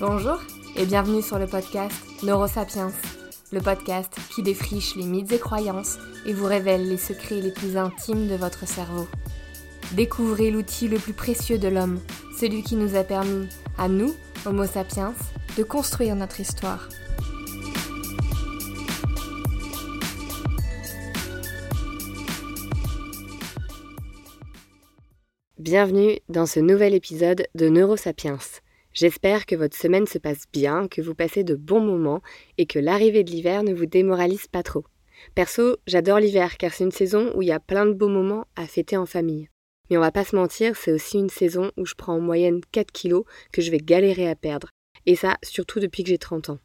Bonjour et bienvenue sur le podcast Neurosapiens, le podcast qui défriche les mythes et croyances et vous révèle les secrets les plus intimes de votre cerveau. Découvrez l'outil le plus précieux de l'homme, celui qui nous a permis, à nous, Homo sapiens, de construire notre histoire. Bienvenue dans ce nouvel épisode de Neurosapiens. J'espère que votre semaine se passe bien, que vous passez de bons moments et que l'arrivée de l'hiver ne vous démoralise pas trop. Perso, j'adore l'hiver car c'est une saison où il y a plein de beaux moments à fêter en famille. Mais on va pas se mentir, c'est aussi une saison où je prends en moyenne 4 kilos que je vais galérer à perdre. Et ça, surtout depuis que j'ai 30 ans.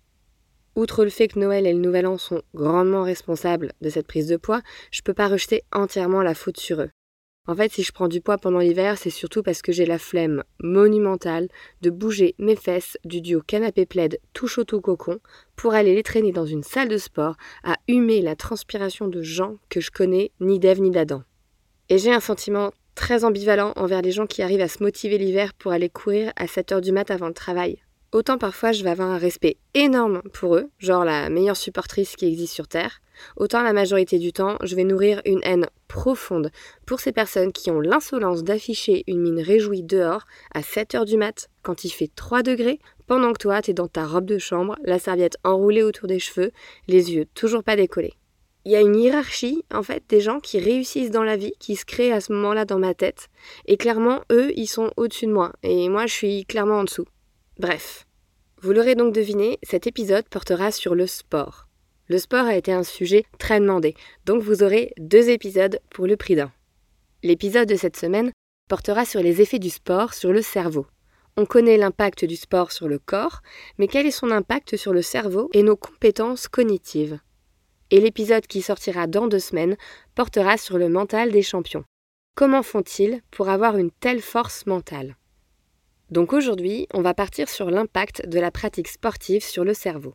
Outre le fait que Noël et le Nouvel An sont grandement responsables de cette prise de poids, je peux pas rejeter entièrement la faute sur eux. En fait, si je prends du poids pendant l'hiver, c'est surtout parce que j'ai la flemme monumentale de bouger mes fesses du duo canapé plaid tout chaud tout cocon pour aller les traîner dans une salle de sport à humer la transpiration de gens que je connais ni d'Ève ni d'Adam. Et j'ai un sentiment très ambivalent envers les gens qui arrivent à se motiver l'hiver pour aller courir à 7 heures du mat avant le travail. Autant parfois je vais avoir un respect énorme pour eux, genre la meilleure supportrice qui existe sur Terre, autant la majorité du temps je vais nourrir une haine profonde pour ces personnes qui ont l'insolence d'afficher une mine réjouie dehors à 7 heures du mat quand il fait 3 degrés, pendant que toi t'es dans ta robe de chambre, la serviette enroulée autour des cheveux, les yeux toujours pas décollés. Il y a une hiérarchie, en fait, des gens qui réussissent dans la vie, qui se créent à ce moment-là dans ma tête. Et clairement, eux, ils sont au-dessus de moi. Et moi, je suis clairement en dessous. Bref. Vous l'aurez donc deviné, cet épisode portera sur le sport. Le sport a été un sujet très demandé, donc vous aurez deux épisodes pour le prix d'un. L'épisode de cette semaine portera sur les effets du sport sur le cerveau. On connaît l'impact du sport sur le corps, mais quel est son impact sur le cerveau et nos compétences cognitives? Et l'épisode qui sortira dans deux semaines portera sur le mental des champions. Comment font-ils pour avoir une telle force mentale? Donc aujourd'hui, on va partir sur l'impact de la pratique sportive sur le cerveau.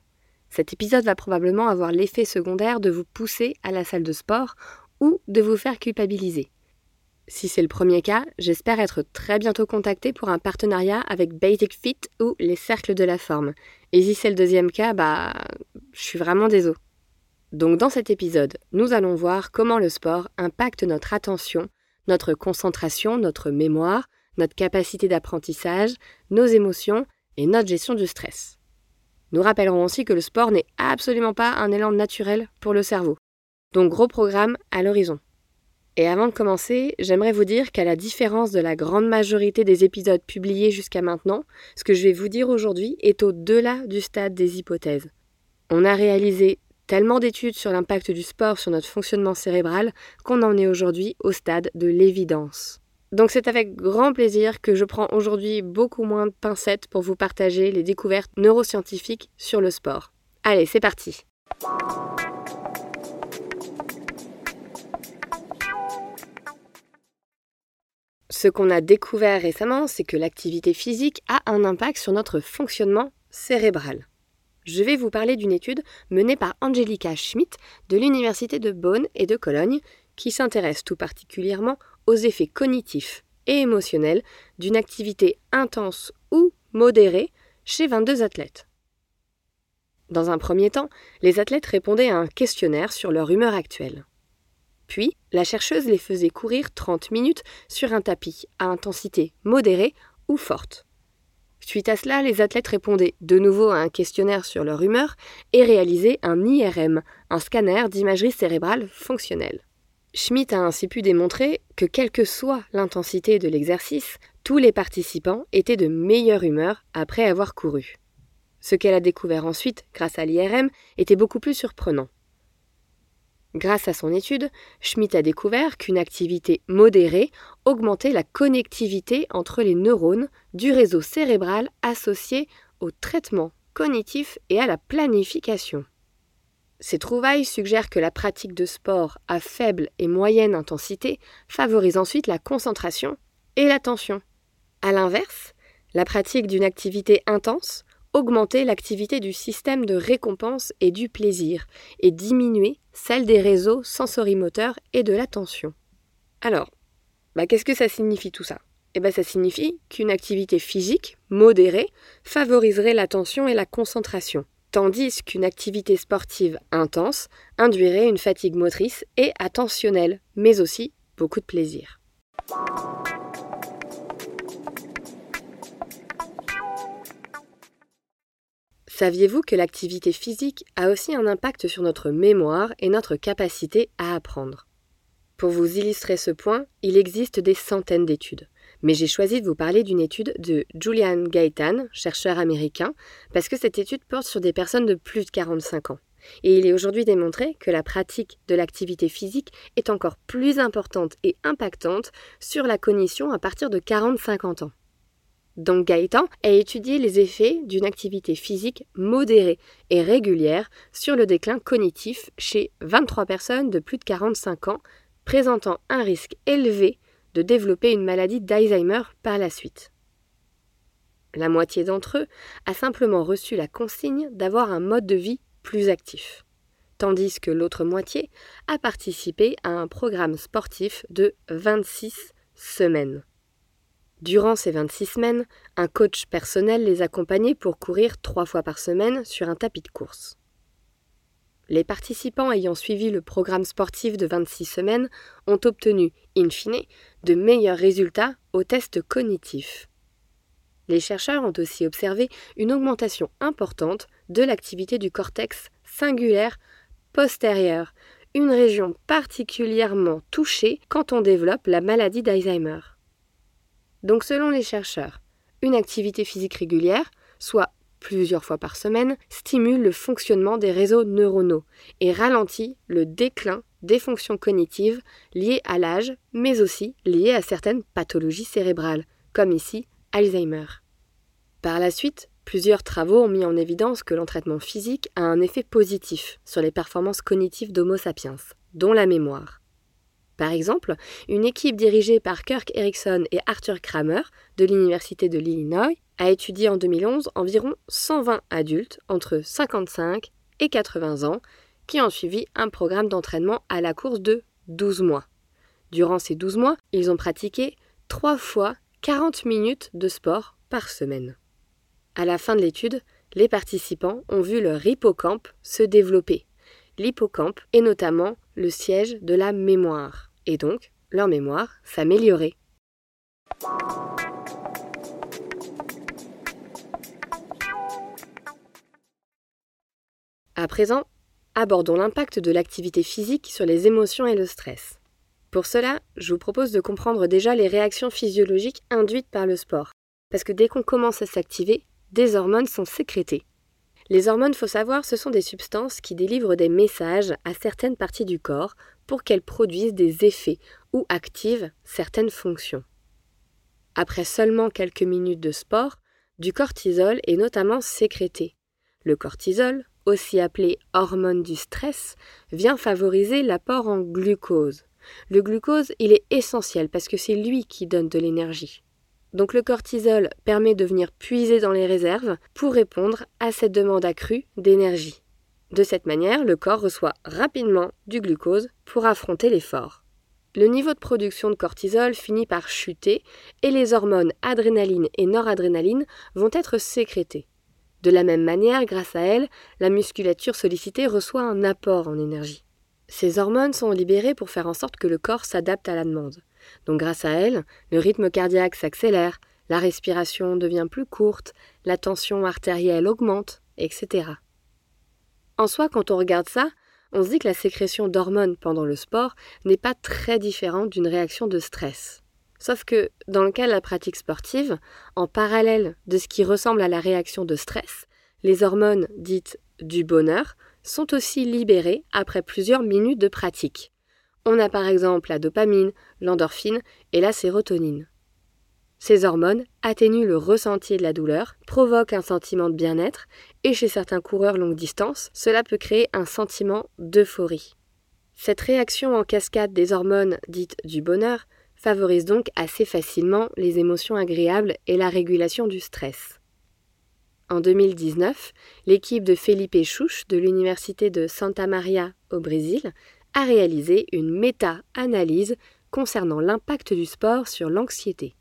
Cet épisode va probablement avoir l'effet secondaire de vous pousser à la salle de sport ou de vous faire culpabiliser. Si c'est le premier cas, j'espère être très bientôt contacté pour un partenariat avec Basic Fit ou les cercles de la forme. Et si c'est le deuxième cas, bah, je suis vraiment désolé. Donc dans cet épisode, nous allons voir comment le sport impacte notre attention, notre concentration, notre mémoire, notre capacité d'apprentissage, nos émotions et notre gestion du stress. Nous rappellerons aussi que le sport n'est absolument pas un élan naturel pour le cerveau. Donc gros programme à l'horizon. Et avant de commencer, j'aimerais vous dire qu'à la différence de la grande majorité des épisodes publiés jusqu'à maintenant, ce que je vais vous dire aujourd'hui est au-delà du stade des hypothèses. On a réalisé tellement d'études sur l'impact du sport sur notre fonctionnement cérébral qu'on en est aujourd'hui au stade de l'évidence. Donc c'est avec grand plaisir que je prends aujourd'hui beaucoup moins de pincettes pour vous partager les découvertes neuroscientifiques sur le sport. Allez, c'est parti Ce qu'on a découvert récemment, c'est que l'activité physique a un impact sur notre fonctionnement cérébral. Je vais vous parler d'une étude menée par Angelika Schmidt de l'Université de Bonn et de Cologne qui s'intéresse tout particulièrement aux effets cognitifs et émotionnels d'une activité intense ou modérée chez 22 athlètes. Dans un premier temps, les athlètes répondaient à un questionnaire sur leur humeur actuelle. Puis, la chercheuse les faisait courir 30 minutes sur un tapis à intensité modérée ou forte. Suite à cela, les athlètes répondaient de nouveau à un questionnaire sur leur humeur et réalisaient un IRM, un scanner d'imagerie cérébrale fonctionnelle. Schmidt a ainsi pu démontrer que quelle que soit l'intensité de l'exercice, tous les participants étaient de meilleure humeur après avoir couru. Ce qu'elle a découvert ensuite grâce à l'IRM était beaucoup plus surprenant. Grâce à son étude, Schmidt a découvert qu'une activité modérée augmentait la connectivité entre les neurones du réseau cérébral associé au traitement cognitif et à la planification. Ces trouvailles suggèrent que la pratique de sport à faible et moyenne intensité favorise ensuite la concentration et l'attention. A l'inverse, la pratique d'une activité intense augmentait l'activité du système de récompense et du plaisir et diminuait celle des réseaux sensorimoteurs et de l'attention. Alors, bah, qu'est-ce que ça signifie tout ça? Eh ben, ça signifie qu'une activité physique modérée favoriserait l'attention et la concentration, tandis qu'une activité sportive intense induirait une fatigue motrice et attentionnelle, mais aussi beaucoup de plaisir. Saviez-vous que l'activité physique a aussi un impact sur notre mémoire et notre capacité à apprendre? Pour vous illustrer ce point, il existe des centaines d'études. Mais j'ai choisi de vous parler d'une étude de Julian Gaetan, chercheur américain, parce que cette étude porte sur des personnes de plus de 45 ans. Et il est aujourd'hui démontré que la pratique de l'activité physique est encore plus importante et impactante sur la cognition à partir de 40-50 ans. Donc Gaëtan a étudié les effets d'une activité physique modérée et régulière sur le déclin cognitif chez 23 personnes de plus de 45 ans présentant un risque élevé de développer une maladie d'Alzheimer par la suite. La moitié d'entre eux a simplement reçu la consigne d'avoir un mode de vie plus actif, tandis que l'autre moitié a participé à un programme sportif de 26 semaines. Durant ces 26 semaines, un coach personnel les accompagnait pour courir trois fois par semaine sur un tapis de course. Les participants ayant suivi le programme sportif de 26 semaines ont obtenu, in fine, de meilleurs résultats aux tests cognitifs. Les chercheurs ont aussi observé une augmentation importante de l'activité du cortex singulaire postérieur, une région particulièrement touchée quand on développe la maladie d'Alzheimer. Donc selon les chercheurs, une activité physique régulière, soit plusieurs fois par semaine, stimule le fonctionnement des réseaux neuronaux et ralentit le déclin des fonctions cognitives liées à l'âge, mais aussi liées à certaines pathologies cérébrales, comme ici Alzheimer. Par la suite, plusieurs travaux ont mis en évidence que l'entraînement physique a un effet positif sur les performances cognitives d'Homo sapiens, dont la mémoire. Par exemple, une équipe dirigée par Kirk Erickson et Arthur Kramer de l'Université de l'Illinois a étudié en 2011 environ 120 adultes entre 55 et 80 ans qui ont suivi un programme d'entraînement à la course de 12 mois. Durant ces 12 mois, ils ont pratiqué 3 fois 40 minutes de sport par semaine. À la fin de l'étude, les participants ont vu leur hippocampe se développer. L'hippocampe est notamment le siège de la mémoire et donc leur mémoire s'améliorait. À présent, abordons l'impact de l'activité physique sur les émotions et le stress. Pour cela, je vous propose de comprendre déjà les réactions physiologiques induites par le sport, parce que dès qu'on commence à s'activer, des hormones sont sécrétées. Les hormones, faut savoir, ce sont des substances qui délivrent des messages à certaines parties du corps pour qu'elles produisent des effets ou activent certaines fonctions. Après seulement quelques minutes de sport, du cortisol est notamment sécrété. Le cortisol, aussi appelé hormone du stress, vient favoriser l'apport en glucose. Le glucose, il est essentiel parce que c'est lui qui donne de l'énergie. Donc le cortisol permet de venir puiser dans les réserves pour répondre à cette demande accrue d'énergie. De cette manière, le corps reçoit rapidement du glucose pour affronter l'effort. Le niveau de production de cortisol finit par chuter et les hormones adrénaline et noradrénaline vont être sécrétées. De la même manière, grâce à elles, la musculature sollicitée reçoit un apport en énergie. Ces hormones sont libérées pour faire en sorte que le corps s'adapte à la demande. Donc grâce à elles, le rythme cardiaque s'accélère, la respiration devient plus courte, la tension artérielle augmente, etc. En soi, quand on regarde ça, on se dit que la sécrétion d'hormones pendant le sport n'est pas très différente d'une réaction de stress. Sauf que, dans le cas de la pratique sportive, en parallèle de ce qui ressemble à la réaction de stress, les hormones dites du bonheur sont aussi libérées après plusieurs minutes de pratique. On a par exemple la dopamine, l'endorphine et la sérotonine. Ces hormones atténuent le ressenti de la douleur, provoquent un sentiment de bien-être, et chez certains coureurs longue distance, cela peut créer un sentiment d'euphorie. Cette réaction en cascade des hormones dites du bonheur favorise donc assez facilement les émotions agréables et la régulation du stress. En 2019, l'équipe de Felipe Chouche de l'Université de Santa Maria au Brésil a réalisé une méta-analyse concernant l'impact du sport sur l'anxiété.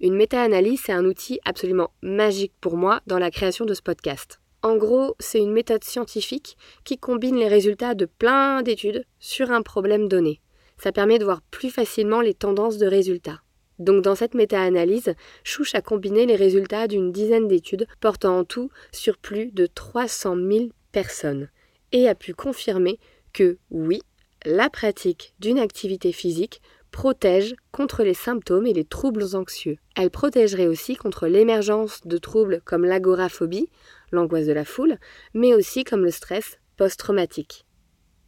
Une méta-analyse, c'est un outil absolument magique pour moi dans la création de ce podcast. En gros, c'est une méthode scientifique qui combine les résultats de plein d'études sur un problème donné. Ça permet de voir plus facilement les tendances de résultats. Donc dans cette méta-analyse, Chouche a combiné les résultats d'une dizaine d'études portant en tout sur plus de 300 000 personnes et a pu confirmer que oui, la pratique d'une activité physique protège contre les symptômes et les troubles anxieux. Elle protégerait aussi contre l'émergence de troubles comme l'agoraphobie, l'angoisse de la foule, mais aussi comme le stress post-traumatique.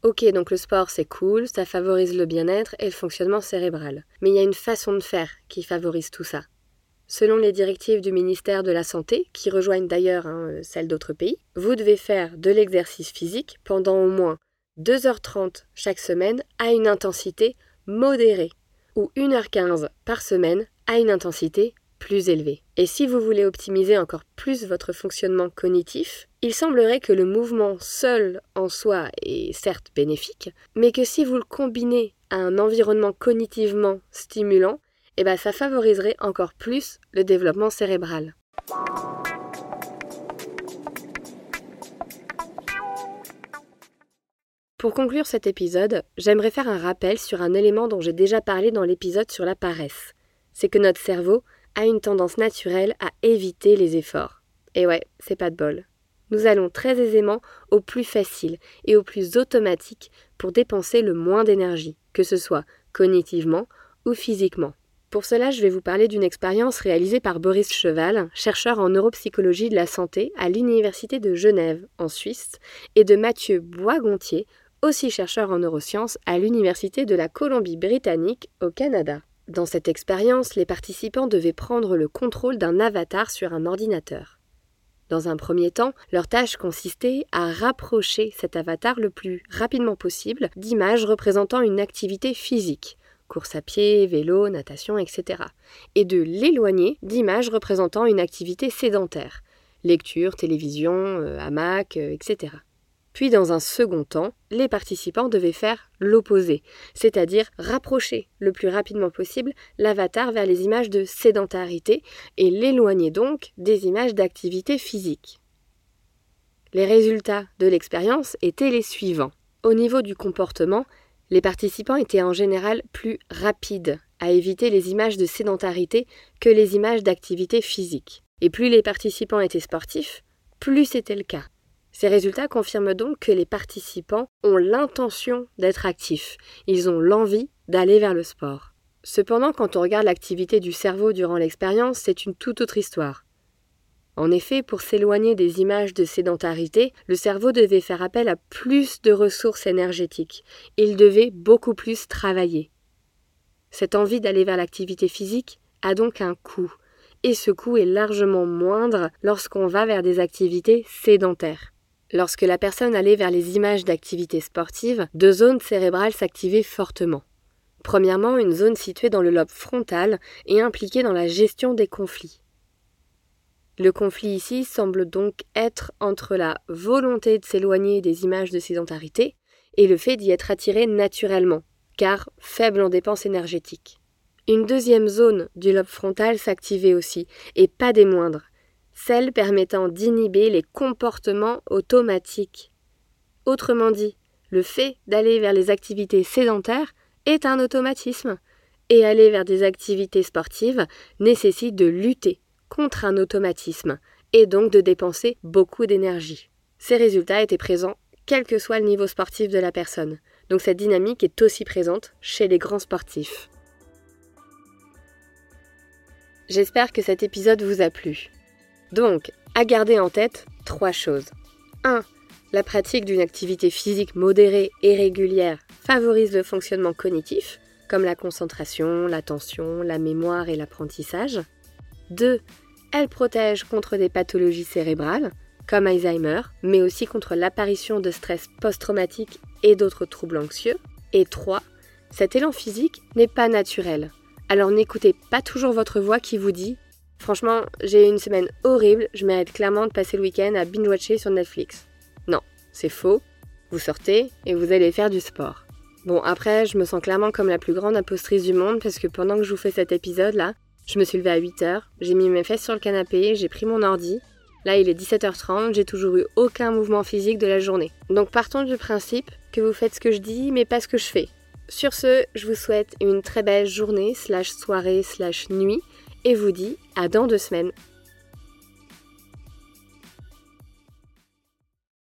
Ok, donc le sport c'est cool, ça favorise le bien-être et le fonctionnement cérébral. Mais il y a une façon de faire qui favorise tout ça. Selon les directives du ministère de la Santé, qui rejoignent d'ailleurs hein, celles d'autres pays, vous devez faire de l'exercice physique pendant au moins 2h30 chaque semaine à une intensité modérée ou 1h15 par semaine à une intensité plus élevée. Et si vous voulez optimiser encore plus votre fonctionnement cognitif, il semblerait que le mouvement seul en soi est certes bénéfique, mais que si vous le combinez à un environnement cognitivement stimulant, eh ben ça favoriserait encore plus le développement cérébral. Pour conclure cet épisode, j'aimerais faire un rappel sur un élément dont j'ai déjà parlé dans l'épisode sur la paresse. C'est que notre cerveau a une tendance naturelle à éviter les efforts. Et ouais, c'est pas de bol. Nous allons très aisément au plus facile et au plus automatique pour dépenser le moins d'énergie, que ce soit cognitivement ou physiquement. Pour cela, je vais vous parler d'une expérience réalisée par Boris Cheval, chercheur en neuropsychologie de la santé à l'Université de Genève, en Suisse, et de Mathieu Boisgontier, aussi chercheur en neurosciences à l'Université de la Colombie-Britannique au Canada. Dans cette expérience, les participants devaient prendre le contrôle d'un avatar sur un ordinateur. Dans un premier temps, leur tâche consistait à rapprocher cet avatar le plus rapidement possible d'images représentant une activité physique, course à pied, vélo, natation, etc., et de l'éloigner d'images représentant une activité sédentaire, lecture, télévision, euh, hamac, euh, etc. Puis dans un second temps, les participants devaient faire l'opposé, c'est-à-dire rapprocher le plus rapidement possible l'avatar vers les images de sédentarité et l'éloigner donc des images d'activité physique. Les résultats de l'expérience étaient les suivants. Au niveau du comportement, les participants étaient en général plus rapides à éviter les images de sédentarité que les images d'activité physique. Et plus les participants étaient sportifs, plus c'était le cas. Ces résultats confirment donc que les participants ont l'intention d'être actifs, ils ont l'envie d'aller vers le sport. Cependant, quand on regarde l'activité du cerveau durant l'expérience, c'est une toute autre histoire. En effet, pour s'éloigner des images de sédentarité, le cerveau devait faire appel à plus de ressources énergétiques. Il devait beaucoup plus travailler. Cette envie d'aller vers l'activité physique a donc un coût, et ce coût est largement moindre lorsqu'on va vers des activités sédentaires. Lorsque la personne allait vers les images d'activité sportive, deux zones cérébrales s'activaient fortement. Premièrement, une zone située dans le lobe frontal et impliquée dans la gestion des conflits. Le conflit ici semble donc être entre la volonté de s'éloigner des images de sédentarité et le fait d'y être attiré naturellement, car faible en dépenses énergétiques. Une deuxième zone du lobe frontal s'activait aussi, et pas des moindres, celle permettant d'inhiber les comportements automatiques. Autrement dit, le fait d'aller vers les activités sédentaires est un automatisme, et aller vers des activités sportives nécessite de lutter contre un automatisme, et donc de dépenser beaucoup d'énergie. Ces résultats étaient présents quel que soit le niveau sportif de la personne, donc cette dynamique est aussi présente chez les grands sportifs. J'espère que cet épisode vous a plu. Donc, à garder en tête trois choses. 1. La pratique d'une activité physique modérée et régulière favorise le fonctionnement cognitif, comme la concentration, l'attention, la mémoire et l'apprentissage. 2. Elle protège contre des pathologies cérébrales, comme Alzheimer, mais aussi contre l'apparition de stress post-traumatique et d'autres troubles anxieux. Et 3. Cet élan physique n'est pas naturel. Alors n'écoutez pas toujours votre voix qui vous dit Franchement, j'ai eu une semaine horrible, je mérite clairement de passer le week-end à binge-watcher sur Netflix. Non, c'est faux. Vous sortez et vous allez faire du sport. Bon, après, je me sens clairement comme la plus grande impostrice du monde parce que pendant que je vous fais cet épisode là, Je me suis levée à 8h, j'ai mis mes fesses sur le canapé, j'ai pris mon ordi. Là, il est 17h30, j'ai toujours eu aucun mouvement physique de la journée. Donc partons du principe que vous faites ce que je dis, mais pas ce que je fais. Sur ce, je vous souhaite une très belle journée, slash soirée, slash nuit, et vous dis à dans deux semaines.